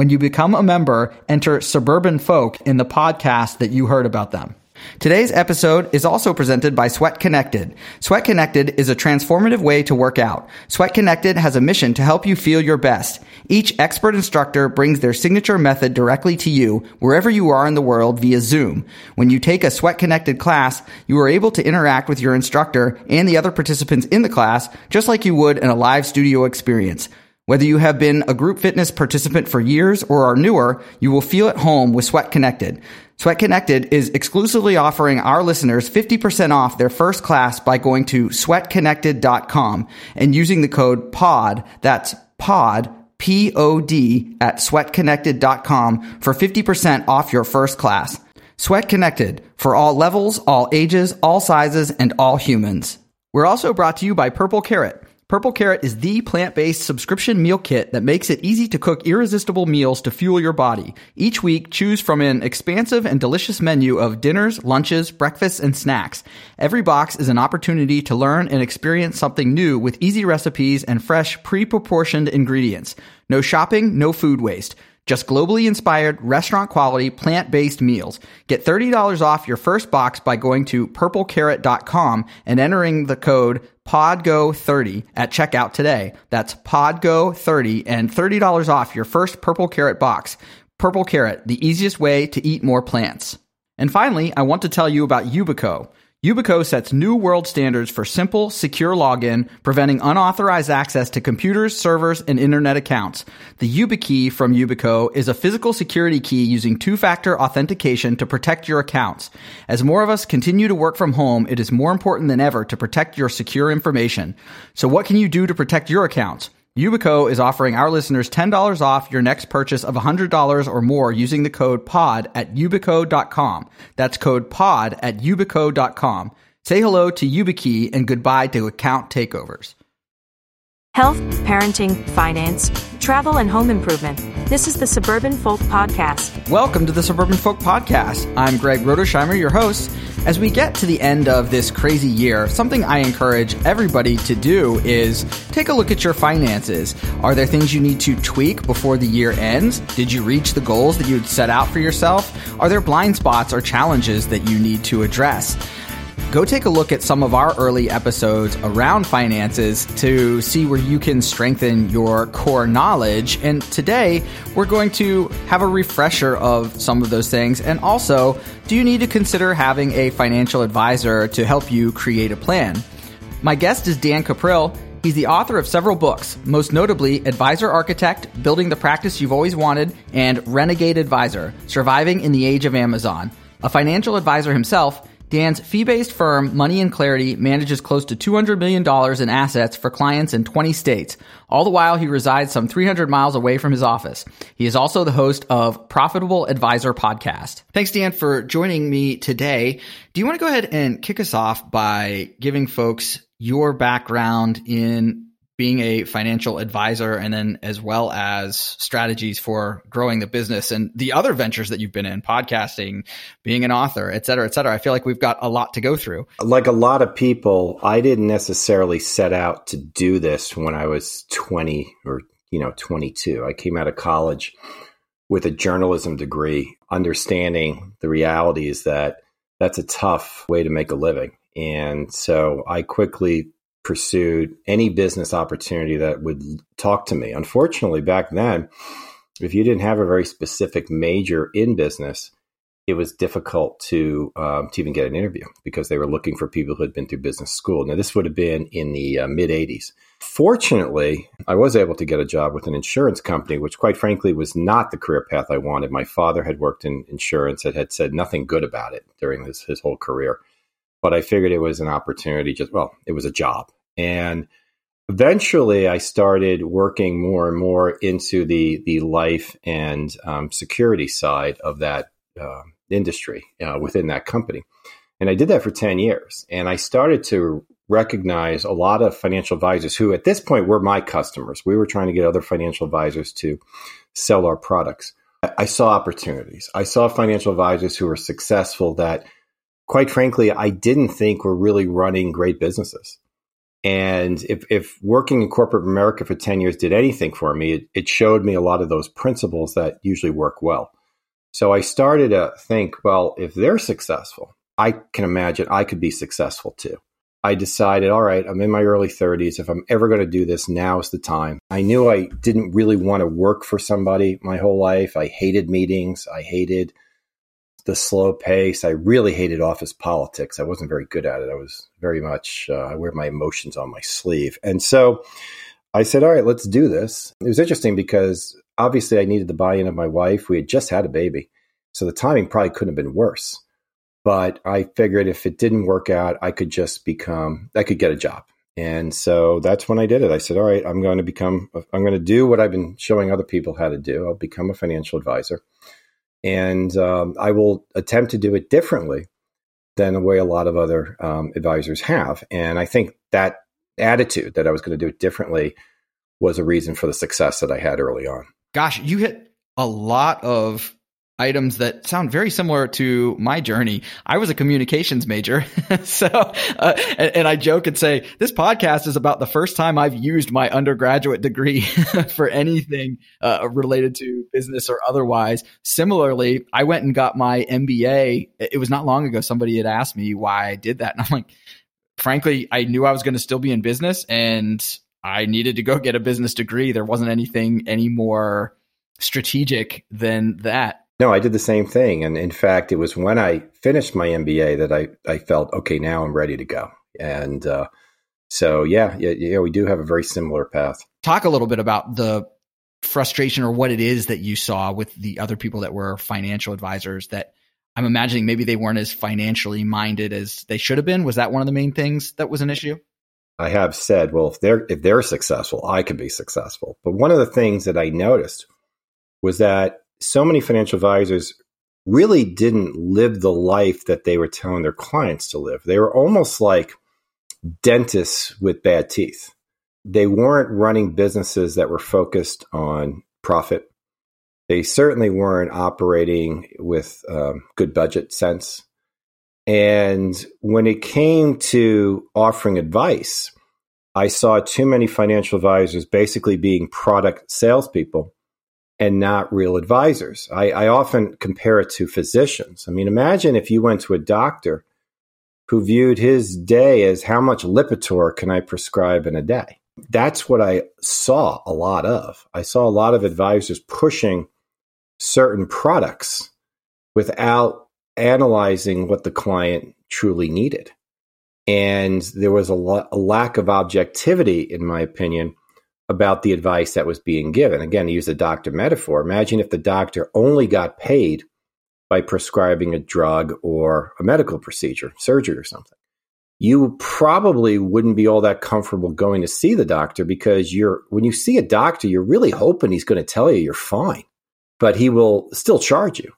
When you become a member, enter Suburban Folk in the podcast that you heard about them. Today's episode is also presented by Sweat Connected. Sweat Connected is a transformative way to work out. Sweat Connected has a mission to help you feel your best. Each expert instructor brings their signature method directly to you wherever you are in the world via Zoom. When you take a Sweat Connected class, you are able to interact with your instructor and the other participants in the class just like you would in a live studio experience. Whether you have been a group fitness participant for years or are newer, you will feel at home with Sweat Connected. Sweat Connected is exclusively offering our listeners 50% off their first class by going to sweatconnected.com and using the code POD, that's POD, P-O-D, at sweatconnected.com for 50% off your first class. Sweat Connected, for all levels, all ages, all sizes, and all humans. We're also brought to you by Purple Carrot. Purple Carrot is the plant-based subscription meal kit that makes it easy to cook irresistible meals to fuel your body. Each week, choose from an expansive and delicious menu of dinners, lunches, breakfasts, and snacks. Every box is an opportunity to learn and experience something new with easy recipes and fresh, pre-proportioned ingredients. No shopping, no food waste. Just globally inspired, restaurant quality, plant based meals. Get $30 off your first box by going to purplecarrot.com and entering the code PODGO30 at checkout today. That's PODGO30 and $30 off your first Purple Carrot box. Purple Carrot, the easiest way to eat more plants. And finally, I want to tell you about Yubico. Yubico sets new world standards for simple, secure login, preventing unauthorized access to computers, servers, and internet accounts. The YubiKey from Yubico is a physical security key using two-factor authentication to protect your accounts. As more of us continue to work from home, it is more important than ever to protect your secure information. So what can you do to protect your accounts? Yubico is offering our listeners $10 off your next purchase of $100 or more using the code POD at yubico.com. That's code POD at yubico.com. Say hello to YubiKey and goodbye to account takeovers. Health, parenting, finance, travel, and home improvement. This is the Suburban Folk Podcast. Welcome to the Suburban Folk Podcast. I'm Greg Rodersheimer, your host. As we get to the end of this crazy year, something I encourage everybody to do is take a look at your finances. Are there things you need to tweak before the year ends? Did you reach the goals that you had set out for yourself? Are there blind spots or challenges that you need to address? Go take a look at some of our early episodes around finances to see where you can strengthen your core knowledge. And today, we're going to have a refresher of some of those things. And also, do you need to consider having a financial advisor to help you create a plan? My guest is Dan Cuprill. He's the author of several books, most notably Advisor Architect, Building the Practice You've Always Wanted, and Renegade Advisor, Surviving in the Age of Amazon. A financial advisor himself, Dan's fee based firm, Money and Clarity, manages close to $200 million in assets for clients in 20 states. All the while, he resides some 300 miles away from his office. He is also the host of Profitable Advisor podcast. Thanks, Dan, for joining me today. Do you want to go ahead and kick us off by giving folks your background in being a financial advisor and then as well as strategies for growing the business and the other ventures that you've been in podcasting being an author et cetera et cetera. I feel like we've got a lot to go through. Like a lot of people i didn't necessarily set out to do this when i was 20 or you know 22 i came out of college with a journalism degree understanding the reality is that that's a tough way to make a living. And so i quickly pursued any business opportunity that would talk to me. Unfortunately, back then, if you didn't have a very specific major in business, it was difficult to um, to even get an interview because they were looking for people who had been through business school. Now, this would have been in the uh, mid '80s. Fortunately, I was able to get a job with an insurance company, which, quite frankly, was not the career path I wanted. My father had worked in insurance and had said nothing good about it during his, his whole career but I figured it was an opportunity. Just well, it was a job, and eventually I started working more and more into the the life and um, security side of that uh, industry uh, within that company. And I did that for 10 years. And I started to recognize a lot of financial advisors who, at this point, were my customers. We were trying to get other financial advisors to sell our products. I saw opportunities. I saw financial advisors who were successful that, quite frankly, I didn't think were really running great businesses. And if, if working in corporate America for 10 years did anything for me, it, it showed me a lot of those principles that usually work well. So I started to think, well, if they're successful, I can imagine I could be successful too. I decided, all right, I'm in my early 30s. If I'm ever going to do this, now is the time. I knew I didn't really want to work for somebody my whole life. I hated meetings. I hated the slow pace. I really hated office politics. I wasn't very good at it. I was very much, uh, I wear my emotions on my sleeve. And so I said, all right, let's do this. It was interesting because obviously I needed the buy in of my wife. We had just had a baby. So the timing probably couldn't have been worse. But I figured if it didn't work out, I could just become, I could get a job. And so that's when I did it. I said, all right, I'm going to become, I'm going to do what I've been showing other people how to do. I'll become a financial advisor. And um, I will attempt to do it differently than the way a lot of other um, advisors have. And I think that attitude that I was going to do it differently was a reason for the success that I had early on. Gosh, you hit a lot of items that sound very similar to my journey. I was a communications major. so, uh, and, and, I joke and say this podcast is about the first time I've used my undergraduate degree for anything uh, related to business or otherwise. Similarly, I went and got my MBA. It was not long ago. Somebody had asked me why I did that. And I'm like, frankly, I knew I was going to still be in business and I needed to go get a business degree. There wasn't anything any more strategic than that. No, I did the same thing. And in fact, it was when I finished my MBA that I, I felt, okay, now I'm ready to go. And uh, so, yeah, yeah, yeah, we do have a very similar path. Talk a little bit about the frustration or what it is that you saw with the other people that were financial advisors that I'm imagining maybe they weren't as financially minded as they should have been. Was that one of the main things that was an issue? I have said, well, if they're if they're successful, I can be successful. But one of the things that I noticed was that so many financial advisors really didn't live the life that they were telling their clients to live. They were almost like dentists with bad teeth. They weren't running businesses that were focused on profit. They certainly weren't operating with um, good budget sense. And when it came to offering advice, I saw too many financial advisors basically being product salespeople and not real advisors. I, I, often compare it to physicians. I mean, imagine if you went to a doctor who viewed his day as how much Lipitor can I prescribe in a day? That's what I saw a lot of. I saw a lot of advisors pushing certain products without analyzing what the client truly needed. And there was a, lo- a lack of objectivity, in my opinion, about the advice that was being given. Again, to use a doctor metaphor, imagine if the doctor only got paid by prescribing a drug or a medical procedure, surgery or something. You probably wouldn't be all that comfortable going to see the doctor because you're when you see a doctor, you're really hoping he's going to tell you you're fine, but he will still charge you.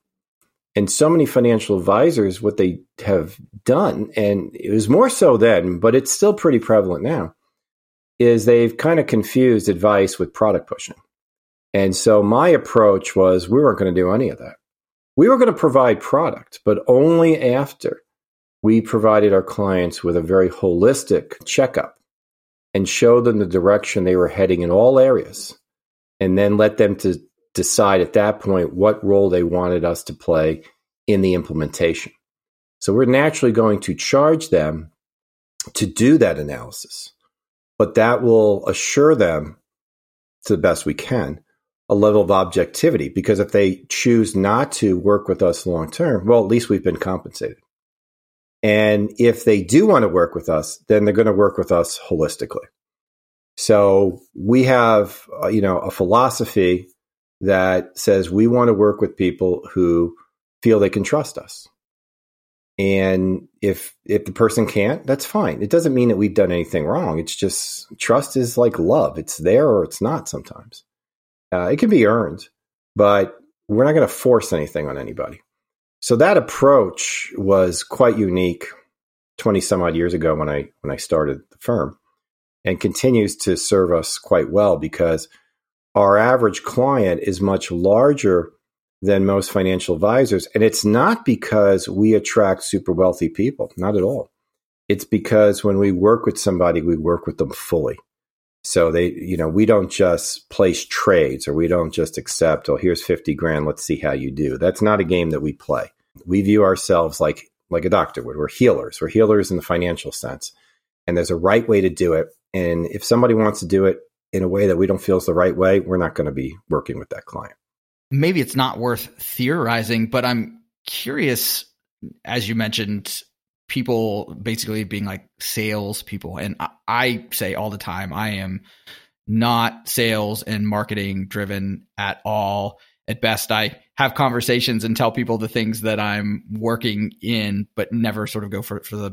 And so many financial advisors, what they have done, and it was more so then, but it's still pretty prevalent now, is they've kind of confused advice with product pushing. And so my approach was we weren't going to do any of that. We were going to provide product, but only after we provided our clients with a very holistic checkup and showed them the direction they were heading in all areas, and then let them to decide at that point what role they wanted us to play in the implementation. So we're naturally going to charge them to do that analysis but that will assure them to the best we can a level of objectivity because if they choose not to work with us long term, well, at least we've been compensated. And if they do want to work with us, then they're going to work with us holistically. So we have, uh, you know, a philosophy that says we want to work with people who feel they can trust us. And if if the person can't, that's fine. It doesn't mean that we've done anything wrong. It's just trust is like love. It's there or it's not sometimes. Uh, it can be earned, but we're not going to force anything on anybody. So that approach was quite unique 20 some odd years ago when I when I started the firm and continues to serve us quite well because our average client is much larger than most financial advisors and it's not because we attract super wealthy people, not at all. It's because when we work with somebody, we work with them fully. So they, you know, we don't just place trades or we don't just accept, oh, here's 50 grand, let's see how you do. That's not a game that we play. We view ourselves like like a doctor would. We're healers. We're healers in the financial sense. And there's a right way to do it. And if somebody wants to do it in a way that we don't feel is the right way, we're not going to be working with that client. Maybe it's not worth theorizing, but I'm curious, as you mentioned, people basically being like sales people. And I, I say all the time, I am not sales and marketing driven at all. At best, I have conversations and tell people the things that I'm working in, but never sort of go for, for the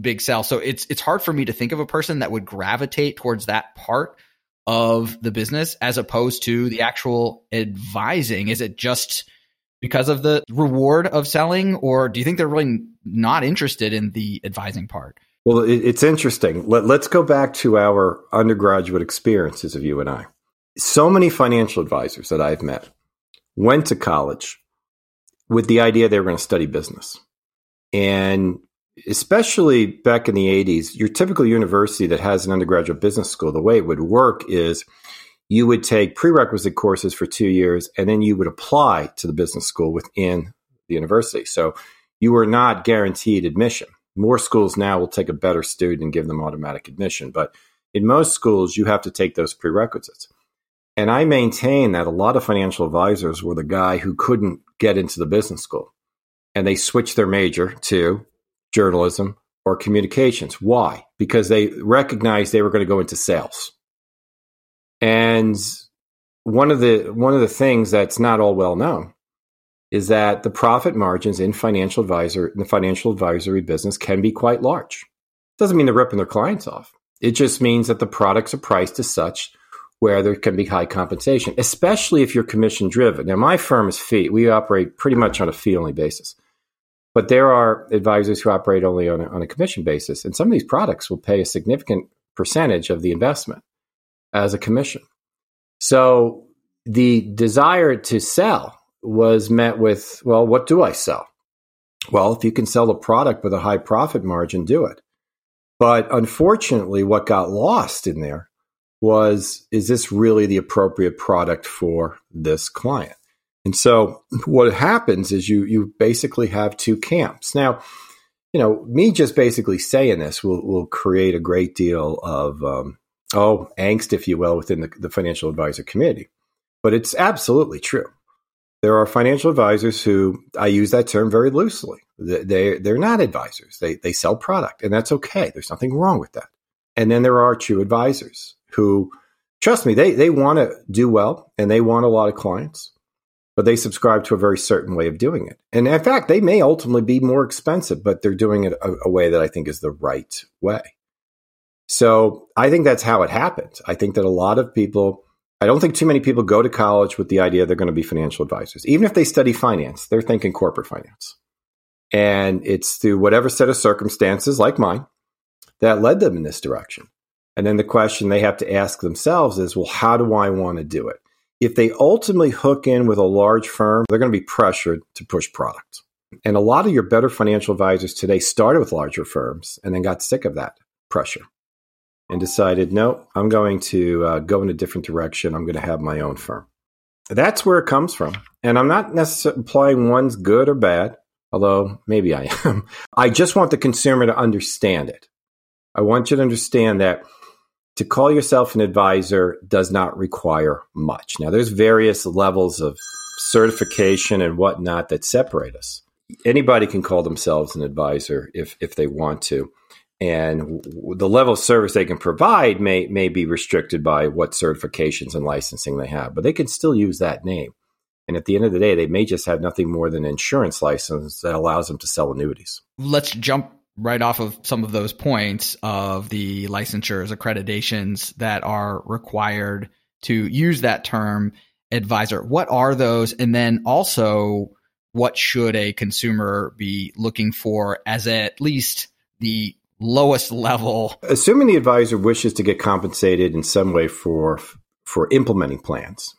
big sell. So it's it's hard for me to think of a person that would gravitate towards that part of the business as opposed to the actual advising. Is it just because of the reward of selling, or do you think they're really not interested in the advising part? Well, it's interesting. Let, us go back to our undergraduate experiences of you and I. So many financial advisors that I've met went to college with the idea they were going to study business. And especially back in the 80s, your typical university that has an undergraduate business school, the way it would work is you would take prerequisite courses for two years and then you would apply to the business school within the university. So you were not guaranteed admission. More schools now will take a better student and give them automatic admission. But in most schools, you have to take those prerequisites. And I maintain that a lot of financial advisors were the guy who couldn't get into the business school. And they switched their major to journalism or communications. Why? Because they recognized they were going to go into sales. And one of the one of the things that's not all well known is that the profit margins in financial advisor in the financial advisory business can be quite large. Doesn't mean they're ripping their clients off. It just means that the products are priced as such where there can be high compensation, especially if you're commission driven. Now, my firm is fee. We operate pretty much on a fee only basis. But there are advisors who operate only on a, on a commission basis. And some of these products will pay a significant percentage of the investment as a commission. So the desire to sell was met with, well, what do I sell? Well, if you can sell a product with a high profit margin, do it. But unfortunately, what got lost in there was is this really the appropriate product for this client? And so what happens is you you basically have two camps. Now, you know, me just basically saying this will will create a great deal of um, oh, angst, if you will, within the, the financial advisor community. But it's absolutely true. There are financial advisors who I use that term very loosely. They they're not advisors. They they sell product, and that's okay. There's nothing wrong with that. And then there are true advisors who, trust me, they they want to do well and they want a lot of clients, but they subscribe to a very certain way of doing it. And in fact, they may ultimately be more expensive, but they're doing it a, a way that I think is the right way. So I think that's how it happened. I think that a lot of people, I don't think too many people go to college with the idea they're going to be financial advisors. Even if they study finance, they're thinking corporate finance. And it's through whatever set of circumstances like mine that led them in this direction. And then the question they have to ask themselves is, well, how do I want to do it? If they ultimately hook in with a large firm, they're going to be pressured to push product. And a lot of your better financial advisors today started with larger firms and then got sick of that pressure and decided, no, I'm going to uh, go in a different direction. I'm going to have my own firm. That's where it comes from. And I'm not necessarily implying one's good or bad, although maybe I am. I just want the consumer to understand it. I want you to understand that to call yourself an advisor does not require much. Now, there's various levels of certification and whatnot that separate us. Anybody can call themselves an advisor if, if they want to and the level of service they can provide may may be restricted by what certifications and licensing they have, but they can still use that name. And at the end of the day, they may just have nothing more than an insurance license that allows them to sell annuities. Let's jump right off of some of those points of the licensures, accreditations that are required to use that term advisor. What are those? And then also, what should a consumer be looking for as at least the lowest level? Assuming the advisor wishes to get compensated in some way for for implementing plans,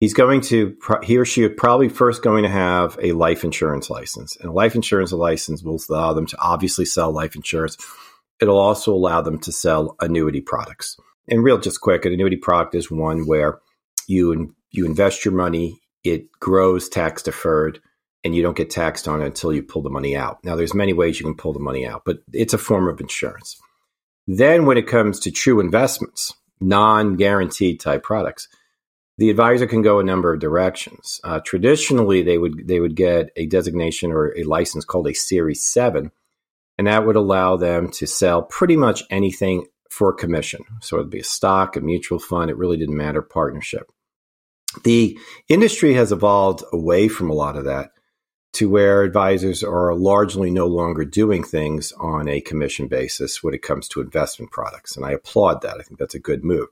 he's going to he or she are probably first going to have a life insurance license, and a life insurance license will allow them to obviously sell life insurance. It'll also allow them to sell annuity products. And real, just quick, an annuity product is one where you you invest your money, it grows tax deferred and you don't get taxed on it until you pull the money out. Now, there's many ways you can pull the money out, but it's a form of insurance. Then, when it comes to true investments, non-guaranteed type products, the advisor can go a number of directions. Uh, traditionally, they would they would get a designation or a license called a Series Seven, and that would allow them to sell pretty much anything for a commission. So it'd be a stock, a mutual fund. It really didn't matter. Partnership. The industry has evolved away from a lot of that to where advisors are largely no longer doing things on a commission basis when it comes to investment products. And I applaud that. I think that's a good move.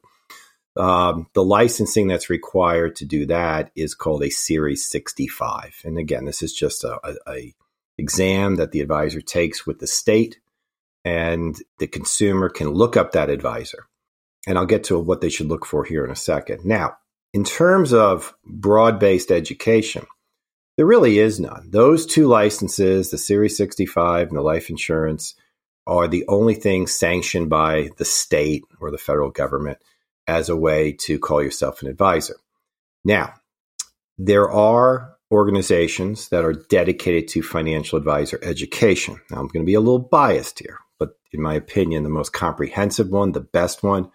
Um, the licensing that's required to do that is called a Series 65. And again, this is just a, a, a exam that the advisor takes with the state, and the consumer can look up that advisor. And I'll get to what they should look for here in a second. Now, in terms of broad based education, there really is none. Those two licenses, the Series 65 and the life insurance, are the only things sanctioned by the state or the federal government as a way to call yourself an advisor. Now, there are organizations that are dedicated to financial advisor education. Now, I'm going to be a little biased here, but in my opinion, the most comprehensive one, the best one,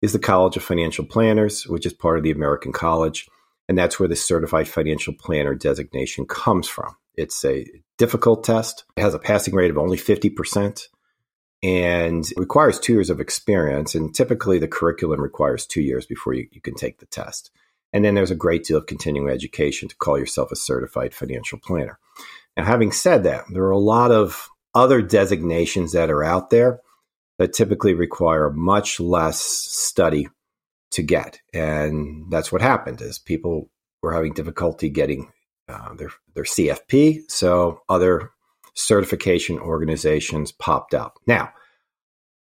is the College of Financial Planners, which is part of the American College. And that's where the certified financial planner designation comes from. It's a difficult test. It has a passing rate of only 50% and requires two years of experience. And typically, the curriculum requires two years before you, you can take the test. And then there's a great deal of continuing education to call yourself a certified financial planner. Now, having said that, there are a lot of other designations that are out there that typically require much less study to get. And that's what happened is people were having difficulty getting uh, their, their CFP. So other certification organizations popped up. Now,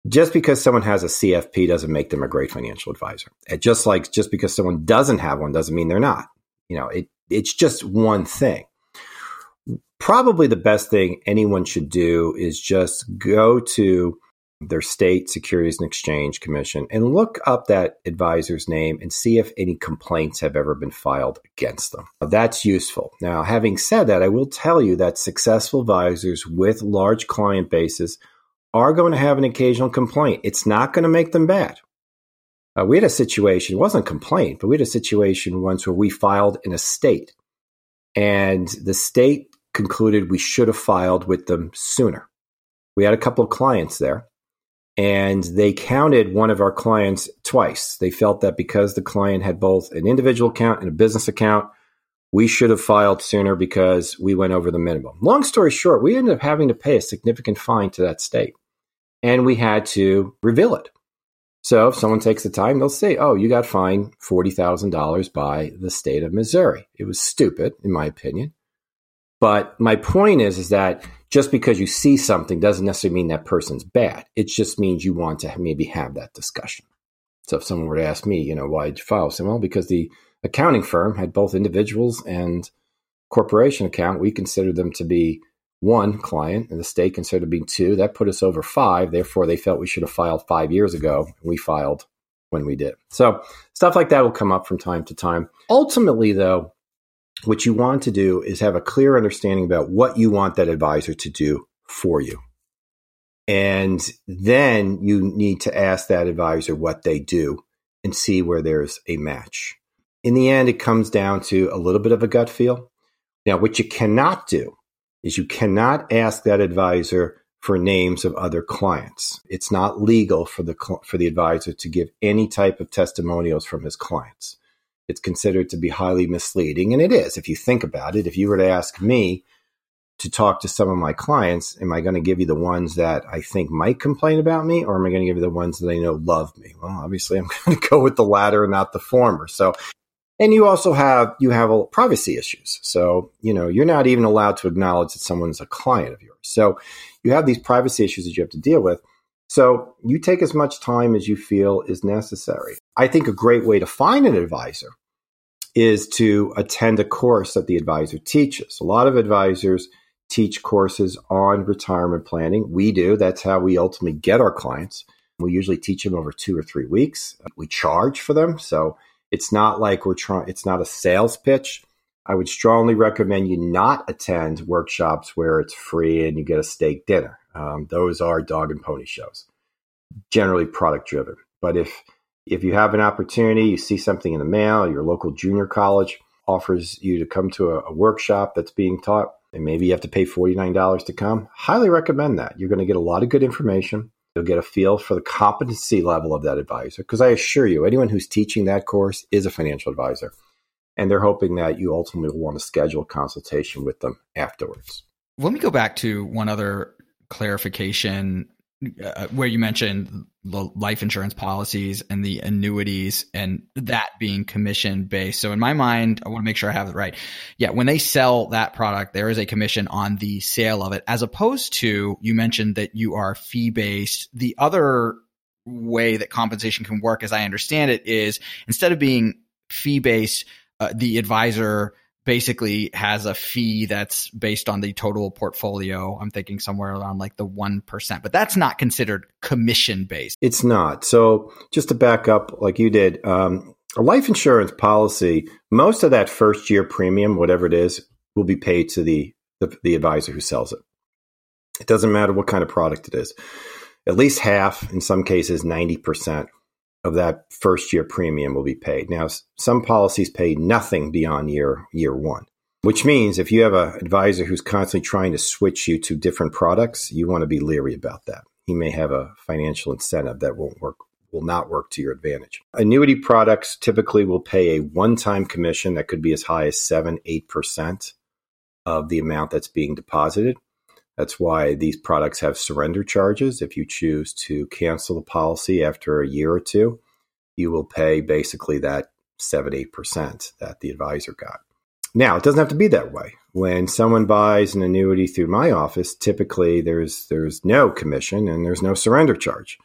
just because someone has a CFP doesn't make them a great financial advisor. And just like just because someone doesn't have one doesn't mean they're not. You know, it, it's just one thing. Probably the best thing anyone should do is just go to their state Securities and Exchange Commission and look up that advisor's name and see if any complaints have ever been filed against them. That's useful. Now, having said that, I will tell you that successful advisors with large client bases are going to have an occasional complaint. It's not going to make them bad. Uh, we had a situation, it wasn't a complaint, but we had a situation once where we filed in a state and the state concluded we should have filed with them sooner. We had a couple of clients there and they counted one of our clients twice. They felt that because the client had both an individual account and a business account, we should have filed sooner because we went over the minimum. Long story short, we ended up having to pay a significant fine to that state and we had to reveal it. So if someone takes the time, they'll say, oh, you got fined $40,000 by the state of Missouri. It was stupid, in my opinion. But my point is, is that just because you see something doesn't necessarily mean that person's bad. It just means you want to maybe have that discussion. So if someone were to ask me, you know, why did you file? I well, because the accounting firm had both individuals and corporation account. We considered them to be one client, and the state considered being two. That put us over five. Therefore, they felt we should have filed five years ago. We filed when we did. So stuff like that will come up from time to time. Ultimately, though, what you want to do is have a clear understanding about what you want that advisor to do for you. And then you need to ask that advisor what they do and see where there's a match. In the end, it comes down to a little bit of a gut feel. Now, what you cannot do is you cannot ask that advisor for names of other clients. It's not legal for the for the advisor to give any type of testimonials from his clients it's considered to be highly misleading. And it is, if you think about it. If you were to ask me to talk to some of my clients, am I going to give you the ones that I think might complain about me, or am I going to give you the ones that I know love me? Well, obviously, I'm going to go with the latter and not the former. So And you also have you have privacy issues. So you know you're not even allowed to acknowledge that someone's a client of yours. So you have these privacy issues that you have to deal with. So you take as much time as you feel is necessary. I think a great way to find an advisor is to attend a course that the advisor teaches. A lot of advisors teach courses on retirement planning. We do. That's how we ultimately get our clients. We usually teach them over two or three weeks. We charge for them. So it's not like we're trying, it's not a sales pitch. I would strongly recommend you not attend workshops where it's free and you get a steak dinner. Um, those are dog and pony shows, generally product driven. But if if you have an opportunity, you see something in the mail, your local junior college offers you to come to a, a workshop that's being taught, and maybe you have to pay $49 to come, highly recommend that. You're going to get a lot of good information. You'll get a feel for the competency level of that advisor. Because I assure you, anyone who's teaching that course is a financial advisor. And they're hoping that you ultimately will want to schedule a consultation with them afterwards. Let me go back to one other clarification uh, where you mentioned the life insurance policies and the annuities and that being commission based. So in my mind, I want to make sure I have it right. Yeah, when they sell that product, there is a commission on the sale of it, as opposed to you mentioned that you are fee based. The other way that compensation can work, as I understand it, is instead of being fee based, uh, the advisor basically has a fee that's based on the total portfolio. I'm thinking somewhere around like the 1%, but that's not considered commission based. It's not. So just to back up like you did, um, a life insurance policy, most of that first year premium, whatever it is, will be paid to the, the, the advisor who sells it. It doesn't matter what kind of product it is. At least half, in some cases, 90% of that first year premium will be paid. Now, some policies pay nothing beyond year year one, which means if you have an advisor who's constantly trying to switch you to different products, you want to be leery about that. He may have a financial incentive that won't work will not work to your advantage. Annuity products typically will pay a one-time commission that could be as high as 7 8% of the amount that's being deposited. That's why these products have surrender charges. If you choose to cancel the policy after a year or two, you will pay basically that 7 8% that the advisor got. Now, it doesn't have to be that way. When someone buys an annuity through my office, typically there's there's no commission and there's no surrender charge.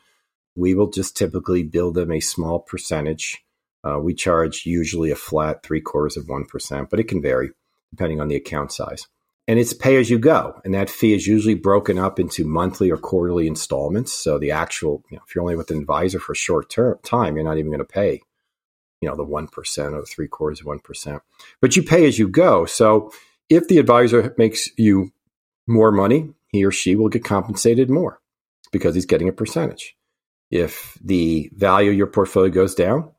We will just typically bill them a small percentage. Uh, we charge usually a flat three quarters of 1%, but it can vary depending on the account size and it's pay as you go. And that fee is usually broken up into monthly or quarterly installments. So the actual, you know, if you're only with an advisor for a short term time, you're not even going to pay, you know, the 1% or the three quarters of 1%. But you pay as you go. So if the advisor makes you more money, he or she will get compensated more because he's getting a percentage. If the value of your portfolio goes down,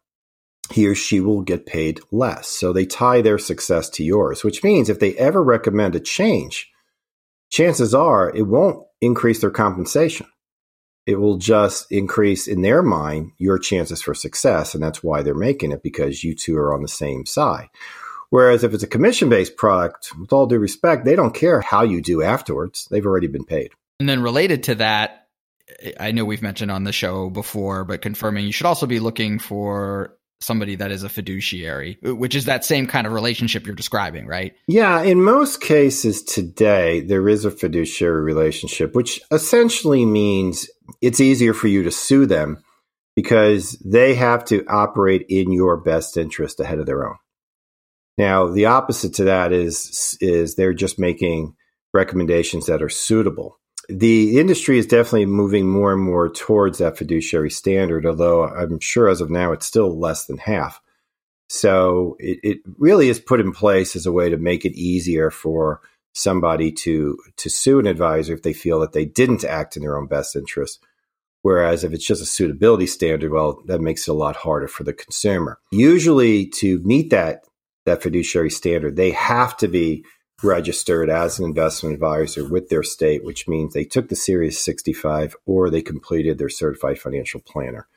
he or she will get paid less. So they tie their success to yours, which means if they ever recommend a change, chances are it won't increase their compensation. It will just increase in their mind your chances for success. And that's why they're making it because you two are on the same side. Whereas if it's a commission based product, with all due respect, they don't care how you do afterwards. They've already been paid. And then related to that, I know we've mentioned on the show before, but confirming you should also be looking for somebody that is a fiduciary, which is that same kind of relationship you're describing, right? Yeah, in most cases today, there is a fiduciary relationship, which essentially means it's easier for you to sue them because they have to operate in your best interest ahead of their own. Now, the opposite to that is is they're just making recommendations that are suitable the industry is definitely moving more and more towards that fiduciary standard, although I'm sure as of now it's still less than half. So it, it really is put in place as a way to make it easier for somebody to to sue an advisor if they feel that they didn't act in their own best interest. Whereas if it's just a suitability standard, well, that makes it a lot harder for the consumer. Usually, to meet that that fiduciary standard, they have to be registered as an investment advisor with their state, which means they took the Series 65 or they completed their certified financial planner.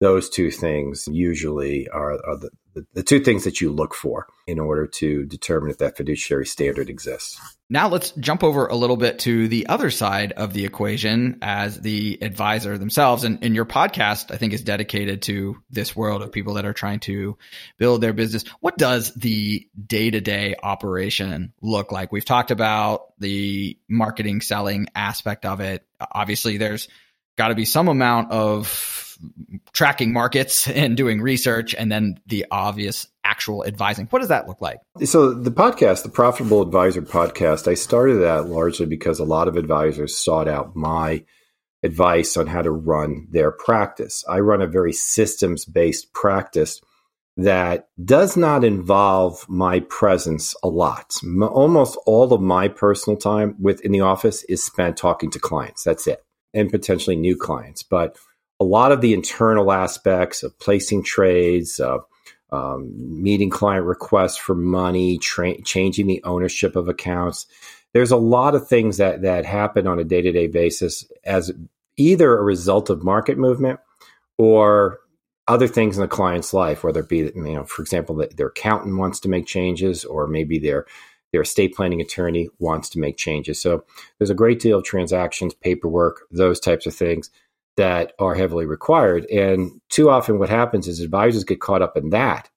Those two things usually are, are the, the, two things that you look for in order to determine if that fiduciary standard exists. Now let's jump over a little bit to the other side of the equation as the advisor themselves. And, and your podcast, I think, is dedicated to this world of people that are trying to build their business. What does the day to day operation look like? We've talked about the marketing, selling aspect of it. Obviously, there's got to be some amount of tracking markets and doing research and then the obvious actual advising. What does that look like? So the podcast, the Profitable Advisor podcast, I started that largely because a lot of advisors sought out my advice on how to run their practice. I run a very systems based practice that does not involve my presence a lot. Almost all of my personal time within the office is spent talking to clients. That's it. And potentially new clients. But a lot of the internal aspects of placing trades, of um, meeting client requests for money, tra- changing the ownership of accounts. There's a lot of things that that happen on a day to day basis as either a result of market movement or other things in the client's life, whether it be you know, for example, that their accountant wants to make changes, or maybe their their estate planning attorney wants to make changes. So there's a great deal of transactions, paperwork, those types of things that are heavily required. And too often, what happens is advisors get caught up in that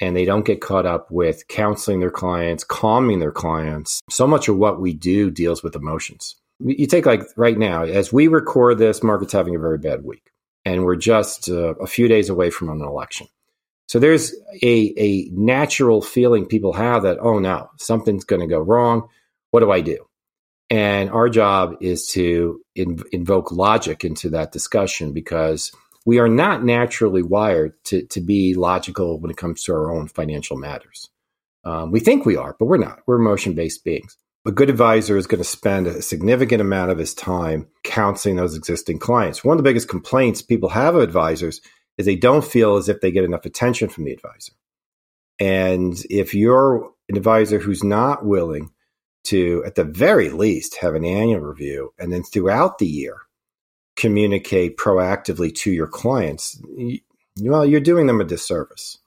and they don't get caught up with counseling their clients, calming their clients. So much of what we do deals with emotions. You take like right now, as we record this, market's having a very bad week, and we're just uh, a few days away from an election. So there's a, a natural feeling people have that, oh no, something's going to go wrong. What do I do? And our job is to in, invoke logic into that discussion because we are not naturally wired to, to be logical when it comes to our own financial matters. Um, we think we are, but we're not. We're emotion based beings. A good advisor is going to spend a significant amount of his time counseling those existing clients. One of the biggest complaints people have of advisors is they don't feel as if they get enough attention from the advisor. And if you're an advisor who's not willing to, at the very least, have an annual review and then throughout the year communicate proactively to your clients, well, you're doing them a disservice.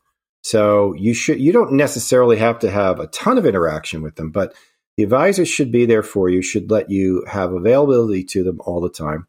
So you should you don't necessarily have to have a ton of interaction with them, but the advisor should be there for you, should let you have availability to them all the time.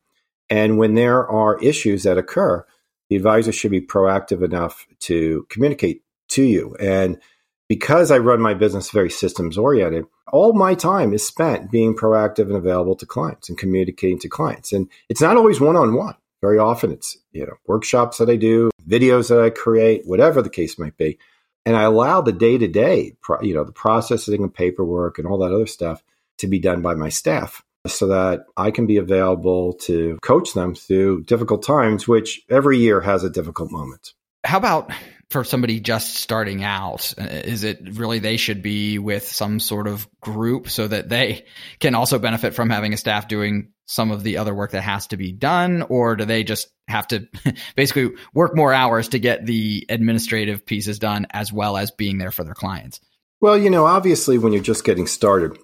And when there are issues that occur, the advisor should be proactive enough to communicate to you. And because I run my business very systems oriented, all my time is spent being proactive and available to clients and communicating to clients. And it's not always one on one. Very often it's, you know, workshops that I do, videos that I create, whatever the case might be. And I allow the day to day, you know, the processing of paperwork and all that other stuff to be done by my staff so that I can be available to coach them through difficult times, which every year has a difficult moment. How about for somebody just starting out? Is it really they should be with some sort of group so that they can also benefit from having a staff doing some of the other work that has to be done? Or do they just have to basically work more hours to get the administrative pieces done as well as being there for their clients? Well, you know, obviously, when you're just getting started,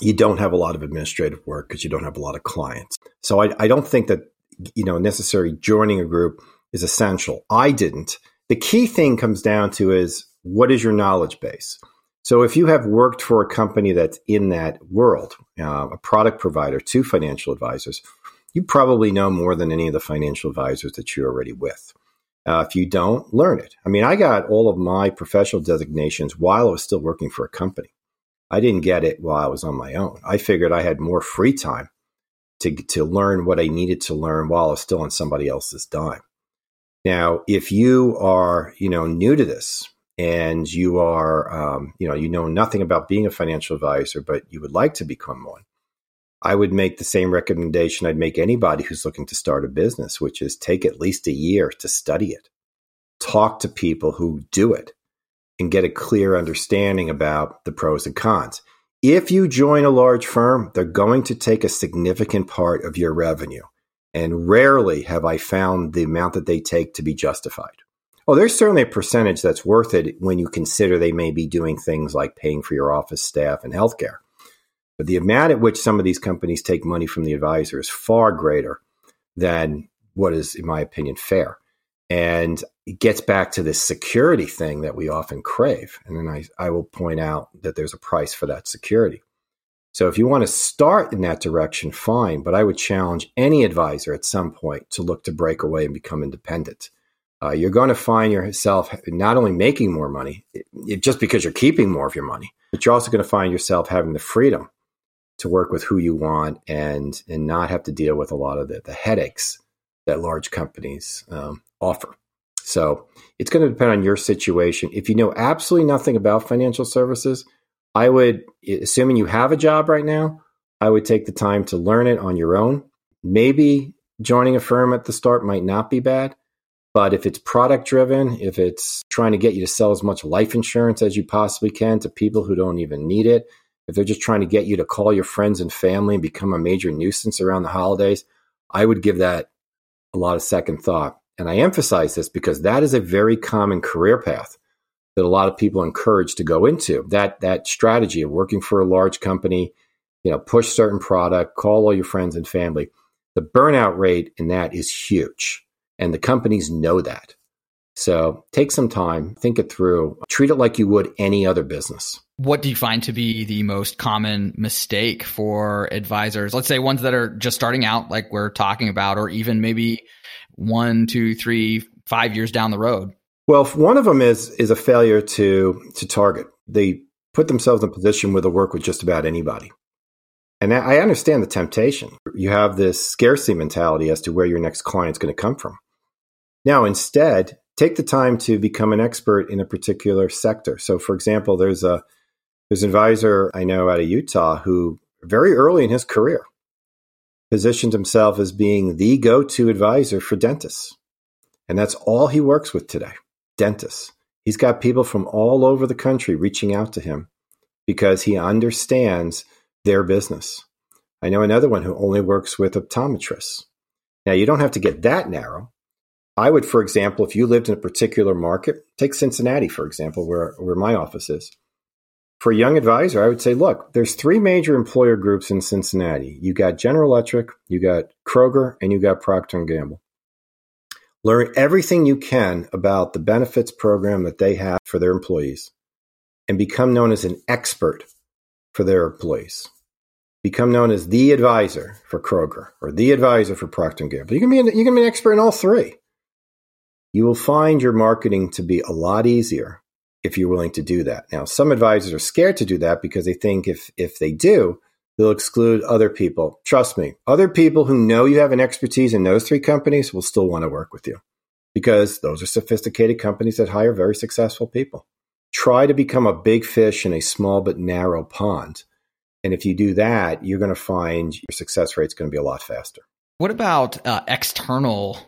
you don't have a lot of administrative work because you don't have a lot of clients. So I, I don't think that, you know, necessarily joining a group is essential. I didn't the key thing comes down to is what is your knowledge base? So if you have worked for a company that's in that world, uh, a product provider to financial advisors, you probably know more than any of the financial advisors that you're already with. Uh, if you don't, learn it. I mean, I got all of my professional designations while I was still working for a company. I didn't get it while I was on my own. I figured I had more free time to, to learn what I needed to learn while I was still on somebody else's dime. Now, if you are, you know, new to this and you are, um, you know, you know nothing about being a financial advisor, but you would like to become one, I would make the same recommendation I'd make anybody who's looking to start a business, which is take at least a year to study it, talk to people who do it, and get a clear understanding about the pros and cons. If you join a large firm, they're going to take a significant part of your revenue. And rarely have I found the amount that they take to be justified. Oh, there's certainly a percentage that's worth it when you consider they may be doing things like paying for your office staff and healthcare. But the amount at which some of these companies take money from the advisor is far greater than what is, in my opinion, fair. And it gets back to this security thing that we often crave. And then I, I will point out that there's a price for that security. So if you want to start in that direction, fine. But I would challenge any advisor at some point to look to break away and become independent. Uh, you're going to find yourself not only making more money it, it, just because you're keeping more of your money, but you're also going to find yourself having the freedom to work with who you want and and not have to deal with a lot of the, the headaches that large companies um, offer. So it's going to depend on your situation. If you know absolutely nothing about financial services, I would, assuming you have a job right now, I would take the time to learn it on your own. Maybe joining a firm at the start might not be bad, but if it's product driven, if it's trying to get you to sell as much life insurance as you possibly can to people who don't even need it, if they're just trying to get you to call your friends and family and become a major nuisance around the holidays, I would give that a lot of second thought. And I emphasize this because that is a very common career path that a lot of people encourage to go into. That that strategy of working for a large company, you know, push certain product, call all your friends and family. The burnout rate in that is huge. And the companies know that. So take some time, think it through, treat it like you would any other business. What do you find to be the most common mistake for advisors? Let's say ones that are just starting out, like we're talking about, or even maybe one, two, three, five years down the road. Well, one of them is is a failure to to target. They put themselves in a position where they work with just about anybody. And I understand the temptation. You have this scarcity mentality as to where your next client's going to come from. Now, instead, take the time to become an expert in a particular sector. So, for example, there's a there's an advisor I know out of Utah who very early in his career positioned himself as being the go-to advisor for dentists. And that's all he works with today, dentists. He's got people from all over the country reaching out to him because he understands their business. I know another one who only works with optometrists. Now, you don't have to get that narrow, I would, for example, if you lived in a particular market, take Cincinnati, for example, where, where my office is. For a young advisor, I would say, look, there's three major employer groups in Cincinnati. You got General Electric, you got Kroger, and you got Procter and Gamble. Learn everything you can about the benefits program that they have for their employees and become known as an expert for their employees. Become known as the advisor for Kroger or the advisor for Procter and Gamble. You can be an, you can be an expert in all three you will find your marketing to be a lot easier if you're willing to do that. Now, some advisors are scared to do that because they think if if they do, they'll exclude other people. Trust me, other people who know you have an expertise in those three companies will still want to work with you because those are sophisticated companies that hire very successful people. Try to become a big fish in a small but narrow pond. And if you do that, you're going to find your success rate is going to be a lot faster. What about uh, external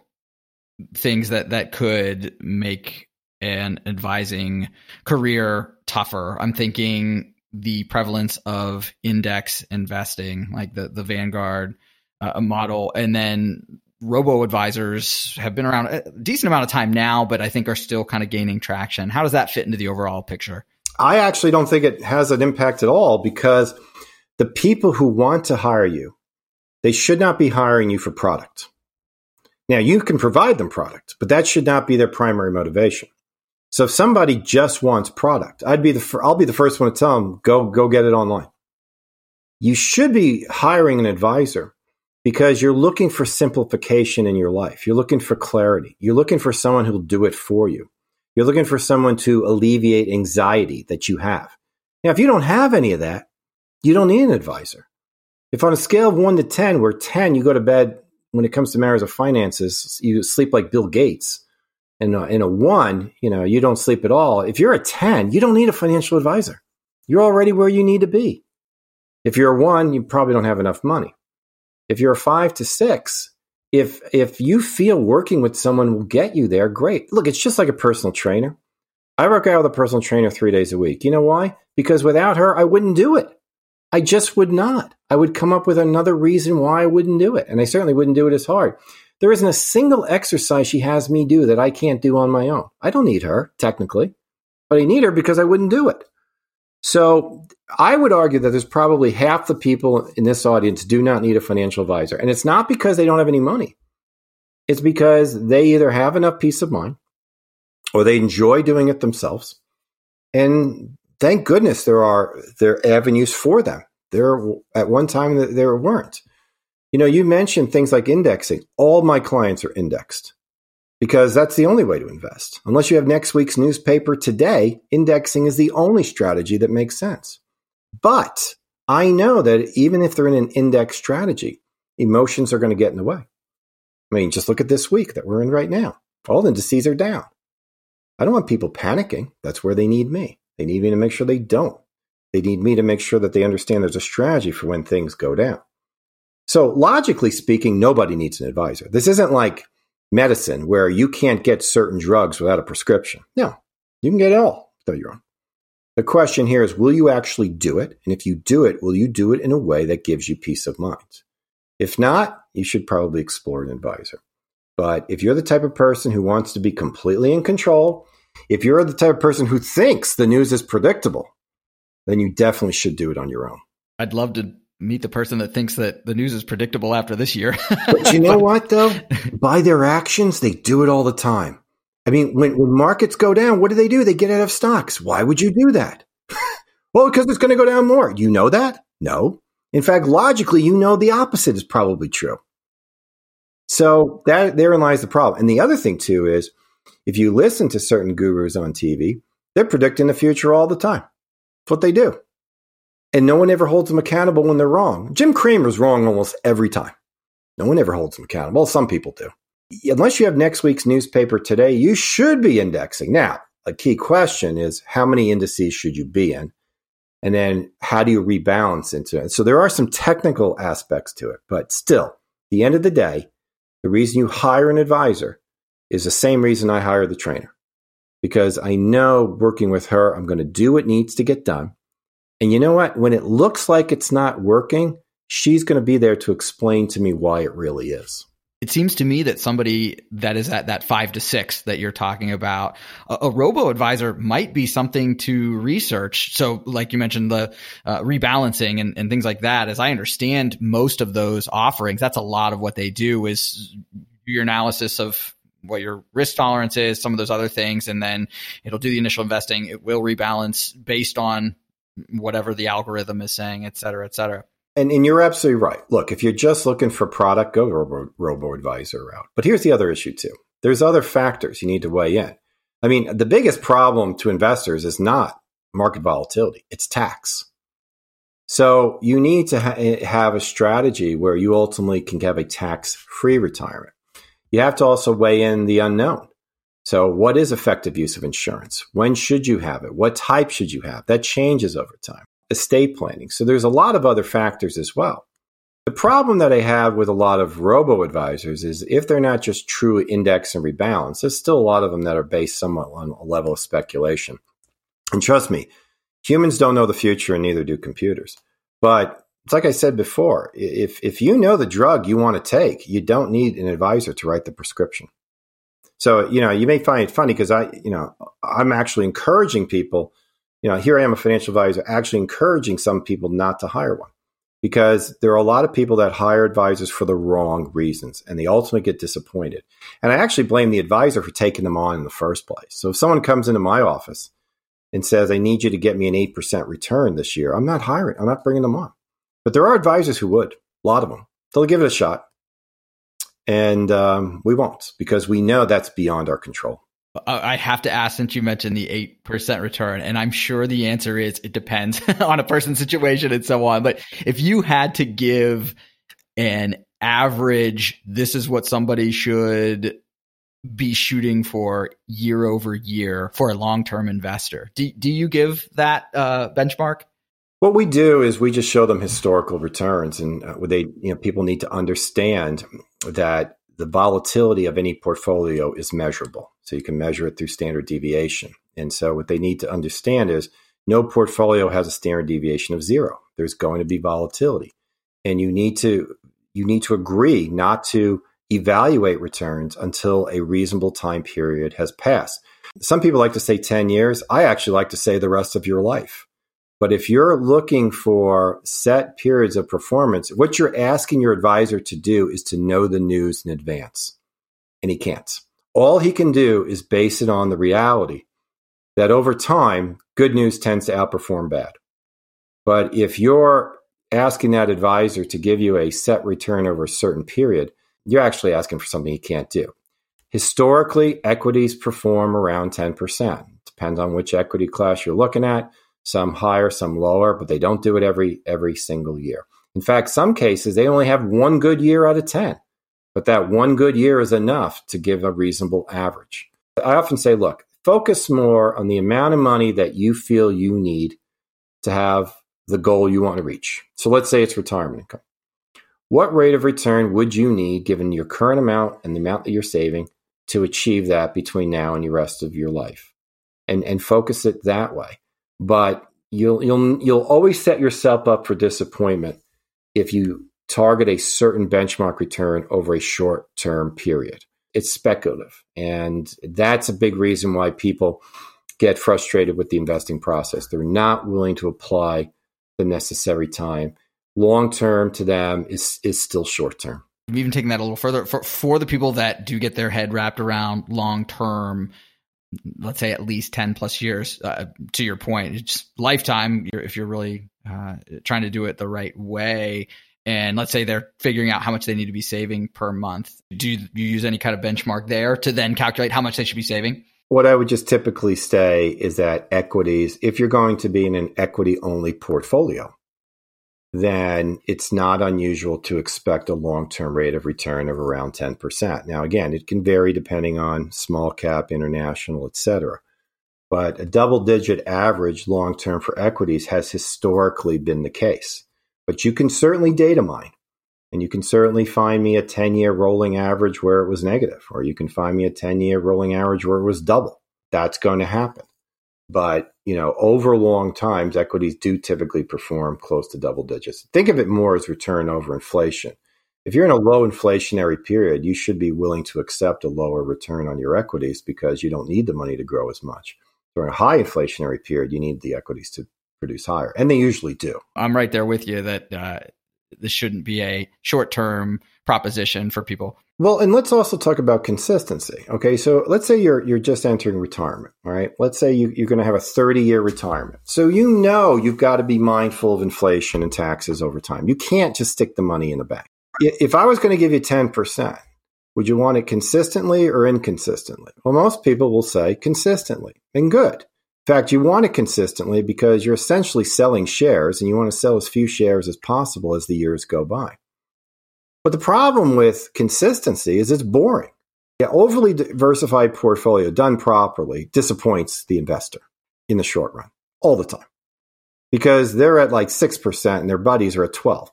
things that that could make an advising career tougher. I'm thinking the prevalence of index investing, like the the Vanguard uh, model, and then robo advisors have been around a decent amount of time now, but I think are still kind of gaining traction. How does that fit into the overall picture? I actually don't think it has an impact at all because the people who want to hire you, they should not be hiring you for product. Now, you can provide them product, but that should not be their primary motivation. So if somebody just wants product, I'd be the I'll be the first one to tell them go go get it online. You should be hiring an advisor because you're looking for simplification in your life. You're looking for clarity. You're looking for someone who'll do it for you. You're looking for someone to alleviate anxiety that you have. Now, if you don't have any of that, you don't need an advisor. If on a scale of one to 10, where 10 you go to bed when it comes to matters of finances, you sleep like Bill Gates. And uh, in a one, you know, you don't sleep at all. If you're a 10, you don't need a financial advisor. You're already where you need to be. If you're a one, you probably don't have enough money. If you're a five to six, if if you feel working with someone will get you there, great. Look, it's just like a personal trainer. I work out with a personal trainer three days a week. You know why? Because without her, I wouldn't do it. I just would not. I would come up with another reason why I wouldn't do it. And I certainly wouldn't do it as hard. There isn't a single exercise she has me do that I can't do on my own. I don't need her, technically, but I need her because I wouldn't do it. So I would argue that there's probably half the people in this audience do not need a financial advisor. And it's not because they don't have any money. It's because they either have enough peace of mind or they enjoy doing it themselves. And thank goodness there are there are avenues for them. There at one time there weren't. You know, you mentioned things like indexing. All my clients are indexed because that's the only way to invest. Unless you have next week's newspaper today, indexing is the only strategy that makes sense. But I know that even if they're in an index strategy, emotions are going to get in the way. I mean, just look at this week that we're in right now. All the indices are down. I don't want people panicking. That's where they need me. They need me to make sure they don't. They need me to make sure that they understand there's a strategy for when things go down. So, logically speaking, nobody needs an advisor. This isn't like medicine where you can't get certain drugs without a prescription. No, you can get it all without your own. The question here is will you actually do it? And if you do it, will you do it in a way that gives you peace of mind? If not, you should probably explore an advisor. But if you're the type of person who wants to be completely in control, if you're the type of person who thinks the news is predictable, then you definitely should do it on your own. I'd love to meet the person that thinks that the news is predictable after this year. but you know but, what, though? By their actions, they do it all the time. I mean, when, when markets go down, what do they do? They get out of stocks. Why would you do that? well, because it's going to go down more. You know that? No. In fact, logically, you know the opposite is probably true. So that therein lies the problem. And the other thing too is if you listen to certain gurus on TV, they're predicting the future all the time. That's what they do. And no one ever holds them accountable when they're wrong. Jim Cramer's wrong almost every time. No one ever holds them accountable. Well, some people do. Unless you have next week's newspaper today, you should be indexing. Now, a key question is how many indices should you be in? And then how do you rebalance into it? So there are some technical aspects to it, but still, the end of the day, the reason you hire an advisor is the same reason I hire the trainer. Because I know working with her, I'm going to do what needs to get done. And you know what? When it looks like it's not working, she's going to be there to explain to me why it really is. It seems to me that somebody that is at that five to six that you're talking about, a, a robo advisor might be something to research. So, like you mentioned, the uh, rebalancing and, and things like that. As I understand most of those offerings, that's a lot of what they do is do your analysis of what your risk tolerance is, some of those other things, and then it'll do the initial investing. It will rebalance based on whatever the algorithm is saying, et cetera, et cetera. And, and you're absolutely right. Look, if you're just looking for product, go robo, robo advisor route. But here's the other issue too. There's other factors you need to weigh in. I mean, the biggest problem to investors is not market volatility; it's tax. So you need to ha- eh, have a strategy where you ultimately can have a tax-free retirement. You have to also weigh in the unknown. So, what is effective use of insurance? When should you have it? What type should you have? That changes over time. Estate planning. So, there's a lot of other factors as well. The problem that I have with a lot of robo advisors is if they're not just true index and rebalance, there's still a lot of them that are based somewhat on a level of speculation. And trust me, humans don't know the future and neither do computers. But it's like I said before, if if you know the drug you want to take, you don't need an advisor to write the prescription. So, you know, you may find it funny because I, you know, I'm actually encouraging people, you know, here I am a financial advisor actually encouraging some people not to hire one because there are a lot of people that hire advisors for the wrong reasons and they ultimately get disappointed. And I actually blame the advisor for taking them on in the first place. So if someone comes into my office and says, I need you to get me an 8% return this year, I'm not hiring, I'm not bringing them on. But there are advisors who would, a lot of them. They'll give it a shot and um, we won't because we know that's beyond our control. I have to ask since you mentioned the 8% return, and I'm sure the answer is it depends on a person's situation and so on. But if you had to give an average, this is what somebody should be shooting for year over year for a long term investor, do, do you give that uh, benchmark? What we do is we just show them historical returns, and uh, they, you know, people need to understand that the volatility of any portfolio is measurable. So you can measure it through standard deviation. And so what they need to understand is no portfolio has a standard deviation of zero. There's going to be volatility, and you need to you need to agree not to evaluate returns until a reasonable time period has passed. Some people like to say 10 years. I actually like to say the rest of your life but if you're looking for set periods of performance, what you're asking your advisor to do is to know the news in advance. and he can't. All he can do is base it on the reality that over time, good news tends to outperform bad. But if you're asking that advisor to give you a set return over a certain period, you're actually asking for something he can't do. Historically, equities perform around 10%. Depends on which equity class you're looking at. Some higher, some lower, but they don't do it every every single year. In fact, some cases they only have one good year out of 10. But that one good year is enough to give a reasonable average. I often say, look, focus more on the amount of money that you feel you need to have the goal you want to reach. So let's say it's retirement income. What rate of return would you need given your current amount and the amount that you're saving to achieve that between now and the rest of your life? And and focus it that way. But you'll you'll you'll always set yourself up for disappointment if you target a certain benchmark return over a short term period. It's speculative. And that's a big reason why people get frustrated with the investing process. They're not willing to apply the necessary time. Long term to them is, is still short term. Even taking that a little further, for, for the people that do get their head wrapped around long term, let's say at least 10 plus years, uh, to your point, it's lifetime if you're really uh, trying to do it the right way. And let's say they're figuring out how much they need to be saving per month. Do you, you, use any kind of benchmark there to then calculate how much they should be saving? What i would just typically say is that equities if you're going to be in an equity only portfolio then it's not unusual to expect a long-term rate of return of around 10% now again it can vary depending on small cap international etc but a double digit average long term for equities has historically been the case but you can certainly data mine. And you can certainly find me a 10 year rolling average where it was negative, or you can find me a 10 year rolling average where it was double. That's going to happen. But, you know, over long times, equities do typically perform close to double digits. Think of it more as return over inflation. If you're in a low inflationary period, you should be willing to accept a lower return on your equities because you don't need the money to grow as much. During a high inflationary period, you need the equities to produce higher, and they usually do. I'm right there with you that uh, this shouldn't be a short term proposition for people. Well, and let's also talk about consistency. Okay, so let's say you're you're just entering retirement, right? Let's say you, you're going to have a 30 year retirement. So you know you've got to be mindful of inflation and taxes over time. You can't just stick the money in the bank. If I was going to give you 10%, would you want it consistently or inconsistently? Well, most people will say consistently and good. In fact, you want it consistently because you're essentially selling shares and you want to sell as few shares as possible as the years go by. But the problem with consistency is it's boring. An overly diversified portfolio done properly disappoints the investor in the short run all the time because they're at like 6% and their buddies are at 12.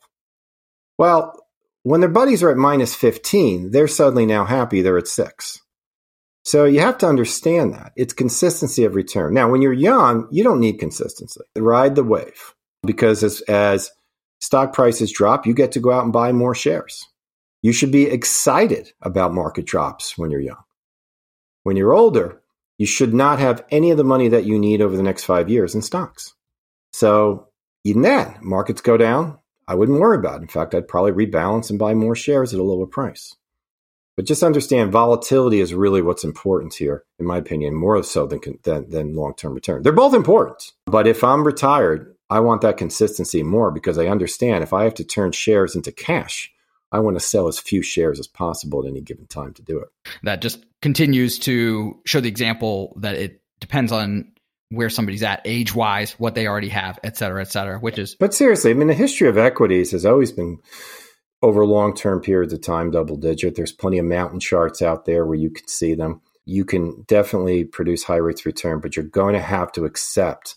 Well, when their buddies are at minus 15, they're suddenly now happy they're at 6. So you have to understand that. It's consistency of return. Now, when you're young, you don't need consistency. Ride the wave because as, as stock prices drop, you get to go out and buy more shares. You should be excited about market drops when you're young. When you're older, you should not have any of the money that you need over the next five years in stocks. So even then, markets go down. I wouldn't worry about it. In fact, I'd probably rebalance and buy more shares at a lower price. But just understand volatility is really what's important here, in my opinion, more so than, than, than long term return. They're both important. But if I'm retired, I want that consistency more because I understand if I have to turn shares into cash, I want to sell as few shares as possible at any given time to do it. That just continues to show the example that it depends on where somebody's at age wise, what they already have, et cetera, et cetera, which is. But seriously, I mean, the history of equities has always been over long term periods of time double digit. There's plenty of mountain charts out there where you can see them. You can definitely produce high rates of return, but you're going to have to accept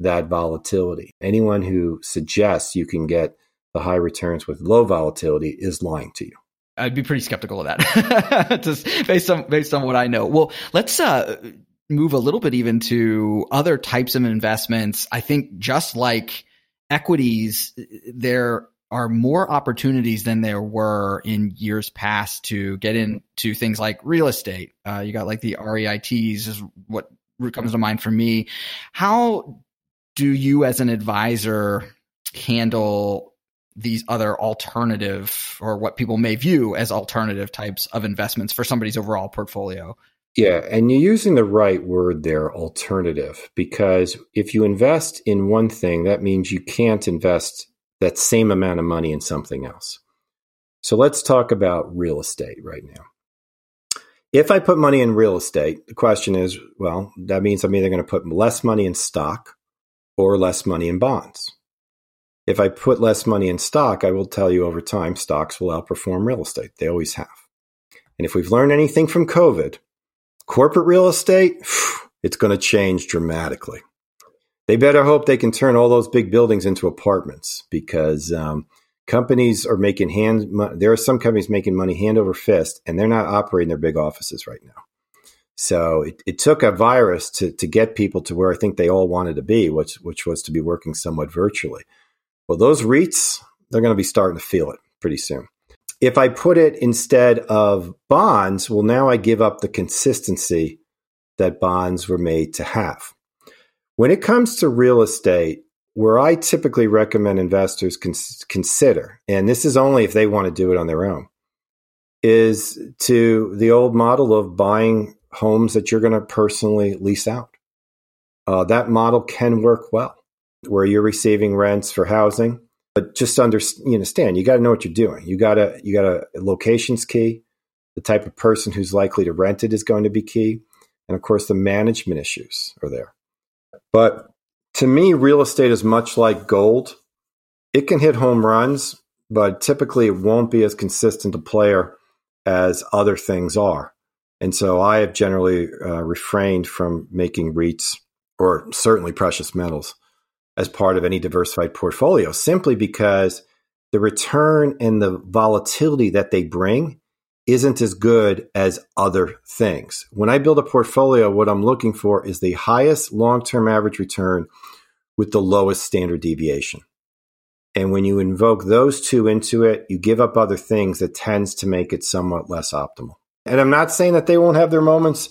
that volatility. Anyone who suggests you can get the high returns with low volatility is lying to you. I'd be pretty skeptical of that, just based on based on what I know. Well, let's uh, move a little bit even to other types of investments. I think just like equities, there are more opportunities than there were in years past to get into things like real estate. Uh, you got like the REITs is what comes to mind for me. How do you as an advisor handle these other alternative or what people may view as alternative types of investments for somebody's overall portfolio. Yeah, and you're using the right word there, alternative, because if you invest in one thing, that means you can't invest that same amount of money in something else. So let's talk about real estate right now. If I put money in real estate, the question is well, that means I'm either going to put less money in stock or less money in bonds. If I put less money in stock, I will tell you over time, stocks will outperform real estate. They always have. And if we've learned anything from COVID, corporate real estate, it's going to change dramatically. They better hope they can turn all those big buildings into apartments because um, companies are making hand. There are some companies making money hand over fist, and they're not operating their big offices right now. So it, it took a virus to to get people to where I think they all wanted to be, which which was to be working somewhat virtually. Well, those REITs they're going to be starting to feel it pretty soon. If I put it instead of bonds, well, now I give up the consistency that bonds were made to have. When it comes to real estate, where I typically recommend investors cons- consider, and this is only if they want to do it on their own, is to the old model of buying homes that you're going to personally lease out. Uh, that model can work well, where you're receiving rents for housing, but just understand you got to know what you're doing. You got to you got a location's key. The type of person who's likely to rent it is going to be key, and of course the management issues are there. But to me, real estate is much like gold. It can hit home runs, but typically it won't be as consistent a player as other things are. And so I have generally uh, refrained from making REITs or certainly precious metals as part of any diversified portfolio simply because the return and the volatility that they bring isn't as good as other things. When I build a portfolio, what I'm looking for is the highest long term average return with the lowest standard deviation. And when you invoke those two into it, you give up other things that tends to make it somewhat less optimal. And I'm not saying that they won't have their moments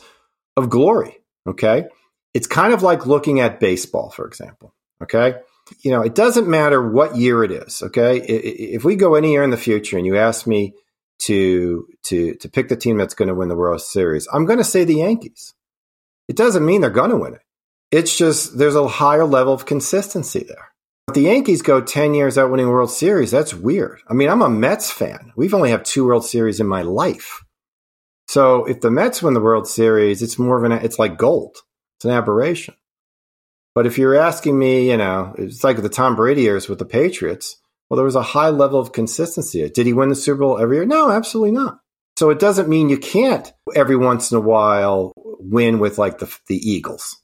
of glory. Okay. It's kind of like looking at baseball, for example. Okay. You know, it doesn't matter what year it is. Okay. If we go any year in the future and you ask me, to to to pick the team that's going to win the World Series, I'm going to say the Yankees. It doesn't mean they're going to win it. It's just there's a higher level of consistency there. If the Yankees go 10 years without winning World Series, that's weird. I mean, I'm a Mets fan. We've only had two World Series in my life. So if the Mets win the World Series, it's more of an it's like gold. It's an aberration. But if you're asking me, you know, it's like the Tom Brady years with the Patriots well, there was a high level of consistency. Did he win the Super Bowl every year? No, absolutely not. So it doesn't mean you can't every once in a while win with like the, the Eagles.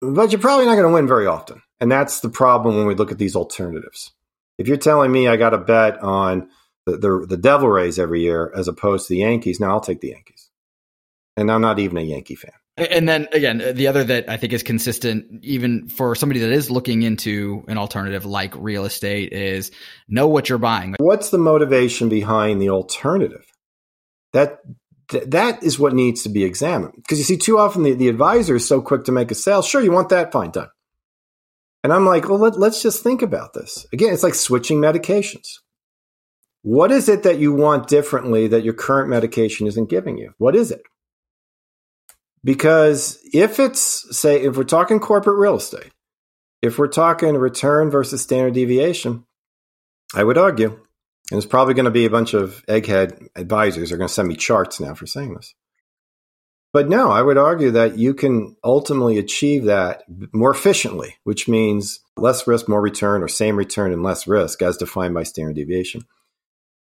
But you're probably not going to win very often. And that's the problem when we look at these alternatives. If you're telling me I got to bet on the, the, the Devil Rays every year as opposed to the Yankees, now I'll take the Yankees. And I'm not even a Yankee fan. And then again, the other that I think is consistent, even for somebody that is looking into an alternative like real estate, is know what you're buying. What's the motivation behind the alternative? That that is what needs to be examined. Because you see, too often the, the advisor is so quick to make a sale. Sure, you want that, fine, done. And I'm like, well, let, let's just think about this. Again, it's like switching medications. What is it that you want differently that your current medication isn't giving you? What is it? Because if it's, say, if we're talking corporate real estate, if we're talking return versus standard deviation, I would argue, and there's probably going to be a bunch of egghead advisors are going to send me charts now for saying this. But no, I would argue that you can ultimately achieve that more efficiently, which means less risk, more return, or same return and less risk as defined by standard deviation.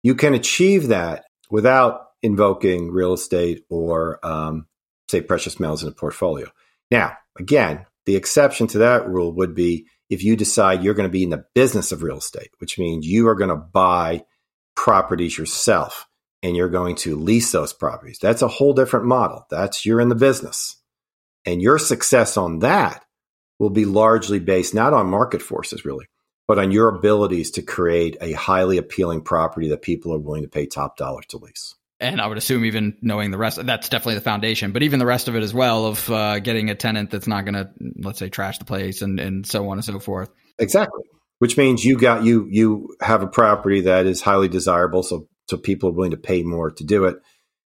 You can achieve that without invoking real estate or um, say, precious metals in a portfolio. Now, again, the exception to that rule would be if you decide you're going to be in the business of real estate, which means you are going to buy properties yourself and you're going to lease those properties. That's a whole different model. That's you're in the business. And your success on that will be largely based not on market forces, really, but on your abilities to create a highly appealing property that people are willing to pay top dollar to lease and I would assume even knowing the rest, that's definitely the foundation. But even the rest of it as well of uh, getting a tenant that's not going to, let's say, trash the place and and so on and so forth. Exactly. which means you got you you have a property that is highly desirable, so so people are willing to pay more to do it,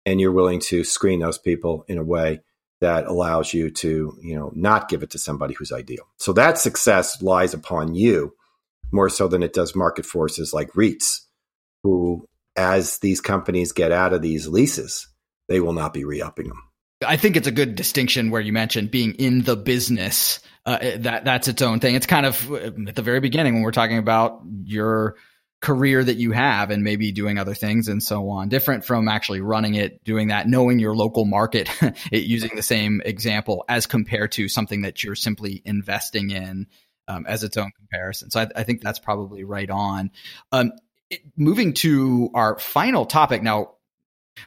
and you're willing to screen those people in a way that allows you to you know not give it to somebody who's ideal. So that success lies upon you more so than it does market forces like REITs, who as these companies get out of these leases, they will not be re-upping them. I think it's a good distinction where you mentioned being in the business. Uh, that that's its own thing. It's kind of at the very beginning when we're talking about your career that you have and maybe doing other things and so on. Different from actually running it, doing that, knowing your local market, it, using the same example as compared to something that you're simply investing in um, as its own comparison. So I, I, think that's probably right on. Um, it, moving to our final topic now,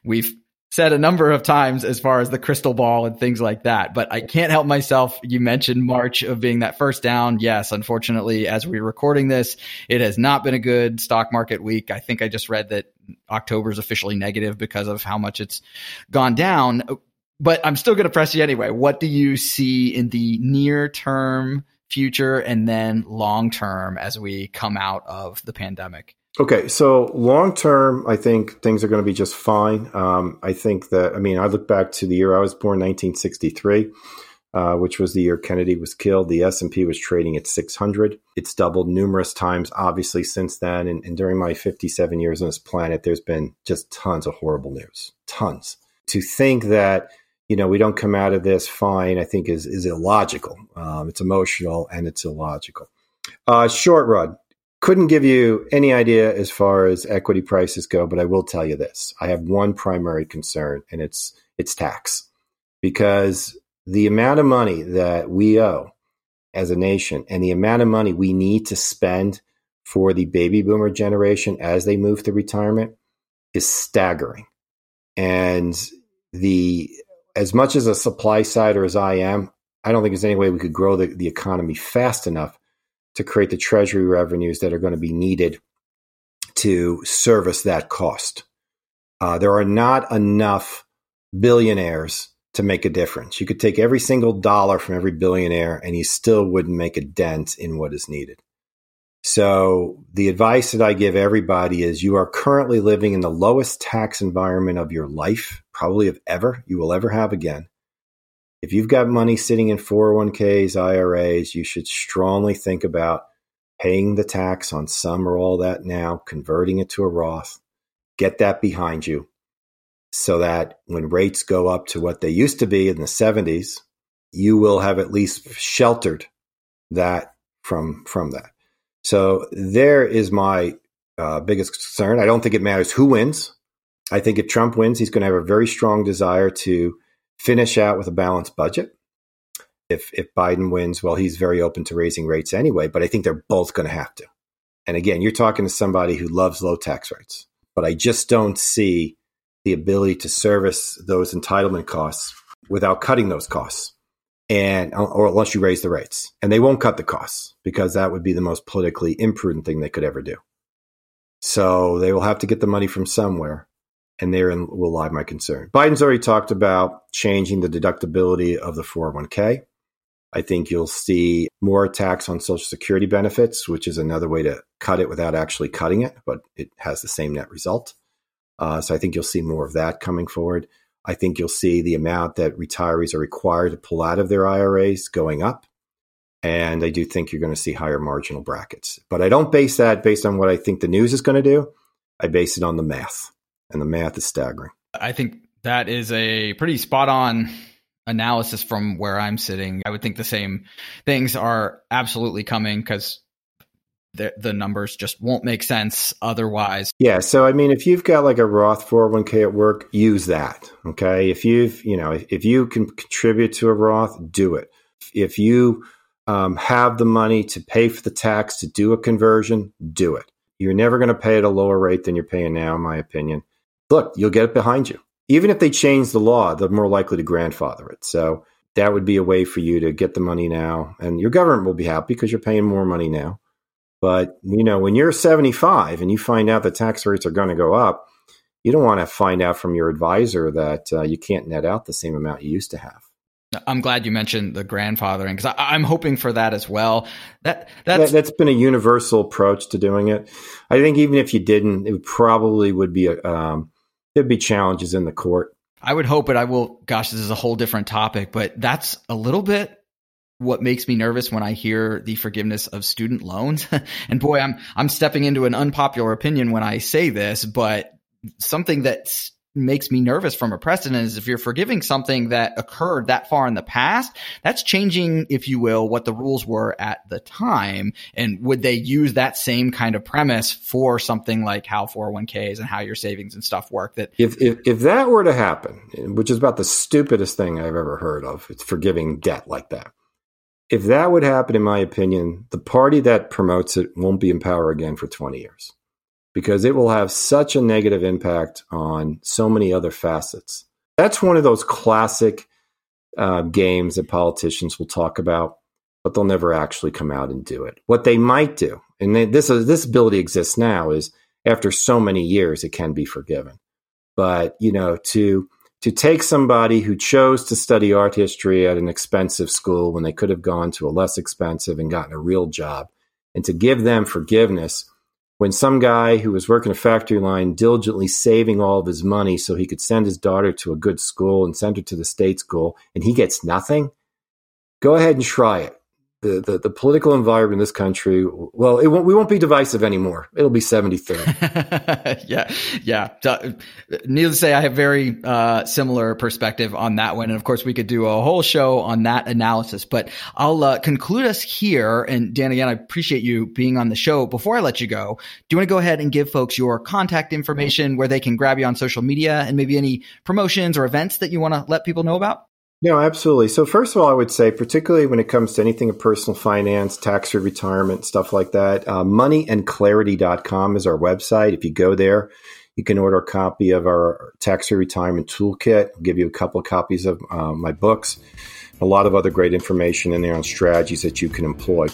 we've said a number of times as far as the crystal ball and things like that. But I can't help myself. You mentioned March of being that first down. Yes, unfortunately, as we're recording this, it has not been a good stock market week. I think I just read that October is officially negative because of how much it's gone down. But I'm still going to press you anyway. What do you see in the near term future and then long term as we come out of the pandemic? Okay, so long term, I think things are going to be just fine. Um, I think that, I mean, I look back to the year I was born, 1963, uh, which was the year Kennedy was killed. The S and P was trading at 600. It's doubled numerous times, obviously, since then. And, and during my 57 years on this planet, there's been just tons of horrible news, tons. To think that you know we don't come out of this fine, I think is is illogical. Um, it's emotional and it's illogical. Uh, short run, couldn't give you any idea as far as equity prices go, but I will tell you this. I have one primary concern and it's it's tax. Because the amount of money that we owe as a nation and the amount of money we need to spend for the baby boomer generation as they move to retirement is staggering. And the as much as a supply sider as I am, I don't think there's any way we could grow the, the economy fast enough to create the treasury revenues that are going to be needed to service that cost. Uh, there are not enough billionaires to make a difference. You could take every single dollar from every billionaire and you still wouldn't make a dent in what is needed. So the advice that I give everybody is you are currently living in the lowest tax environment of your life, probably of ever you will ever have again if you've got money sitting in 401ks, IRAs, you should strongly think about paying the tax on some or all that now, converting it to a Roth. Get that behind you so that when rates go up to what they used to be in the 70s, you will have at least sheltered that from from that. So there is my uh, biggest concern. I don't think it matters who wins. I think if Trump wins, he's going to have a very strong desire to finish out with a balanced budget. If if Biden wins, well, he's very open to raising rates anyway, but I think they're both going to have to. And again, you're talking to somebody who loves low tax rates, but I just don't see the ability to service those entitlement costs without cutting those costs and or unless you raise the rates and they won't cut the costs because that would be the most politically imprudent thing they could ever do so they will have to get the money from somewhere and therein will lie my concern. Biden's already talked about changing the deductibility of the 401k. I think you'll see more attacks on Social Security benefits, which is another way to cut it without actually cutting it, but it has the same net result. Uh, so I think you'll see more of that coming forward. I think you'll see the amount that retirees are required to pull out of their IRAs going up. And I do think you're going to see higher marginal brackets. But I don't base that based on what I think the news is going to do. I base it on the math and the math is staggering. I think that is a pretty spot on analysis from where I'm sitting. I would think the same things are absolutely coming because the, the numbers just won't make sense otherwise. Yeah. So, I mean, if you've got like a Roth 401k at work, use that. Okay. If you've, you know, if you can contribute to a Roth, do it. If you um, have the money to pay for the tax to do a conversion, do it. You're never going to pay at a lower rate than you're paying now, in my opinion look, you'll get it behind you. Even if they change the law, they're more likely to grandfather it. So that would be a way for you to get the money now. And your government will be happy because you're paying more money now. But, you know, when you're 75 and you find out the tax rates are going to go up, you don't want to find out from your advisor that uh, you can't net out the same amount you used to have. I'm glad you mentioned the grandfathering because I'm hoping for that as well. That that's that, has been a universal approach to doing it. I think even if you didn't, it probably would be a um, there'd be challenges in the court. I would hope it. I will. Gosh, this is a whole different topic, but that's a little bit what makes me nervous when I hear the forgiveness of student loans. and boy, I'm I'm stepping into an unpopular opinion when I say this, but something that makes me nervous from a precedent is if you're forgiving something that occurred that far in the past, that's changing, if you will, what the rules were at the time. And would they use that same kind of premise for something like how 401ks and how your savings and stuff work? That if, if, if that were to happen, which is about the stupidest thing I've ever heard of, it's forgiving debt like that. If that would happen, in my opinion, the party that promotes it won't be in power again for 20 years because it will have such a negative impact on so many other facets. That's one of those classic uh, games that politicians will talk about, but they'll never actually come out and do it. What they might do, and they, this this ability exists now, is after so many years, it can be forgiven. But you know, to to take somebody who chose to study art history at an expensive school when they could have gone to a less expensive and gotten a real job, and to give them forgiveness when some guy who was working a factory line diligently saving all of his money so he could send his daughter to a good school and send her to the state school and he gets nothing, go ahead and try it the, the, political environment in this country, well, it won't, we won't be divisive anymore. It'll be 73. yeah. Yeah. Needless to say, I have very uh, similar perspective on that one. And of course, we could do a whole show on that analysis, but I'll uh, conclude us here. And Dan, again, I appreciate you being on the show. Before I let you go, do you want to go ahead and give folks your contact information where they can grab you on social media and maybe any promotions or events that you want to let people know about? No, absolutely. So first of all, I would say, particularly when it comes to anything of personal finance, tax-free retirement, stuff like that, uh, moneyandclarity.com is our website. If you go there, you can order a copy of our tax-free retirement toolkit. I'll give you a couple of copies of uh, my books, a lot of other great information in there on strategies that you can employ.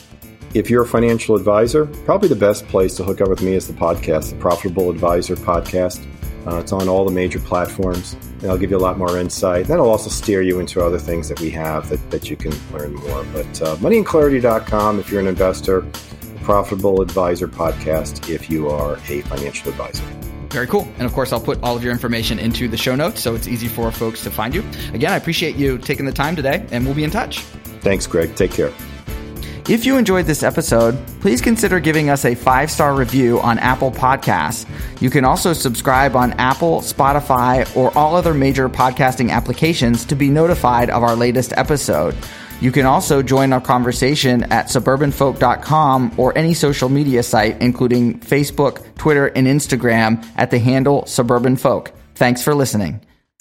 If you're a financial advisor, probably the best place to hook up with me is the podcast, the Profitable Advisor podcast. Uh, it's on all the major platforms, and I'll give you a lot more insight. Then I'll also steer you into other things that we have that, that you can learn more. But uh, moneyandclarity.com if you're an investor, the Profitable Advisor podcast if you are a financial advisor. Very cool. And of course, I'll put all of your information into the show notes so it's easy for folks to find you. Again, I appreciate you taking the time today, and we'll be in touch. Thanks, Greg. Take care. If you enjoyed this episode, please consider giving us a five star review on Apple Podcasts. You can also subscribe on Apple, Spotify, or all other major podcasting applications to be notified of our latest episode. You can also join our conversation at suburbanfolk.com or any social media site, including Facebook, Twitter, and Instagram at the handle Suburban Folk. Thanks for listening.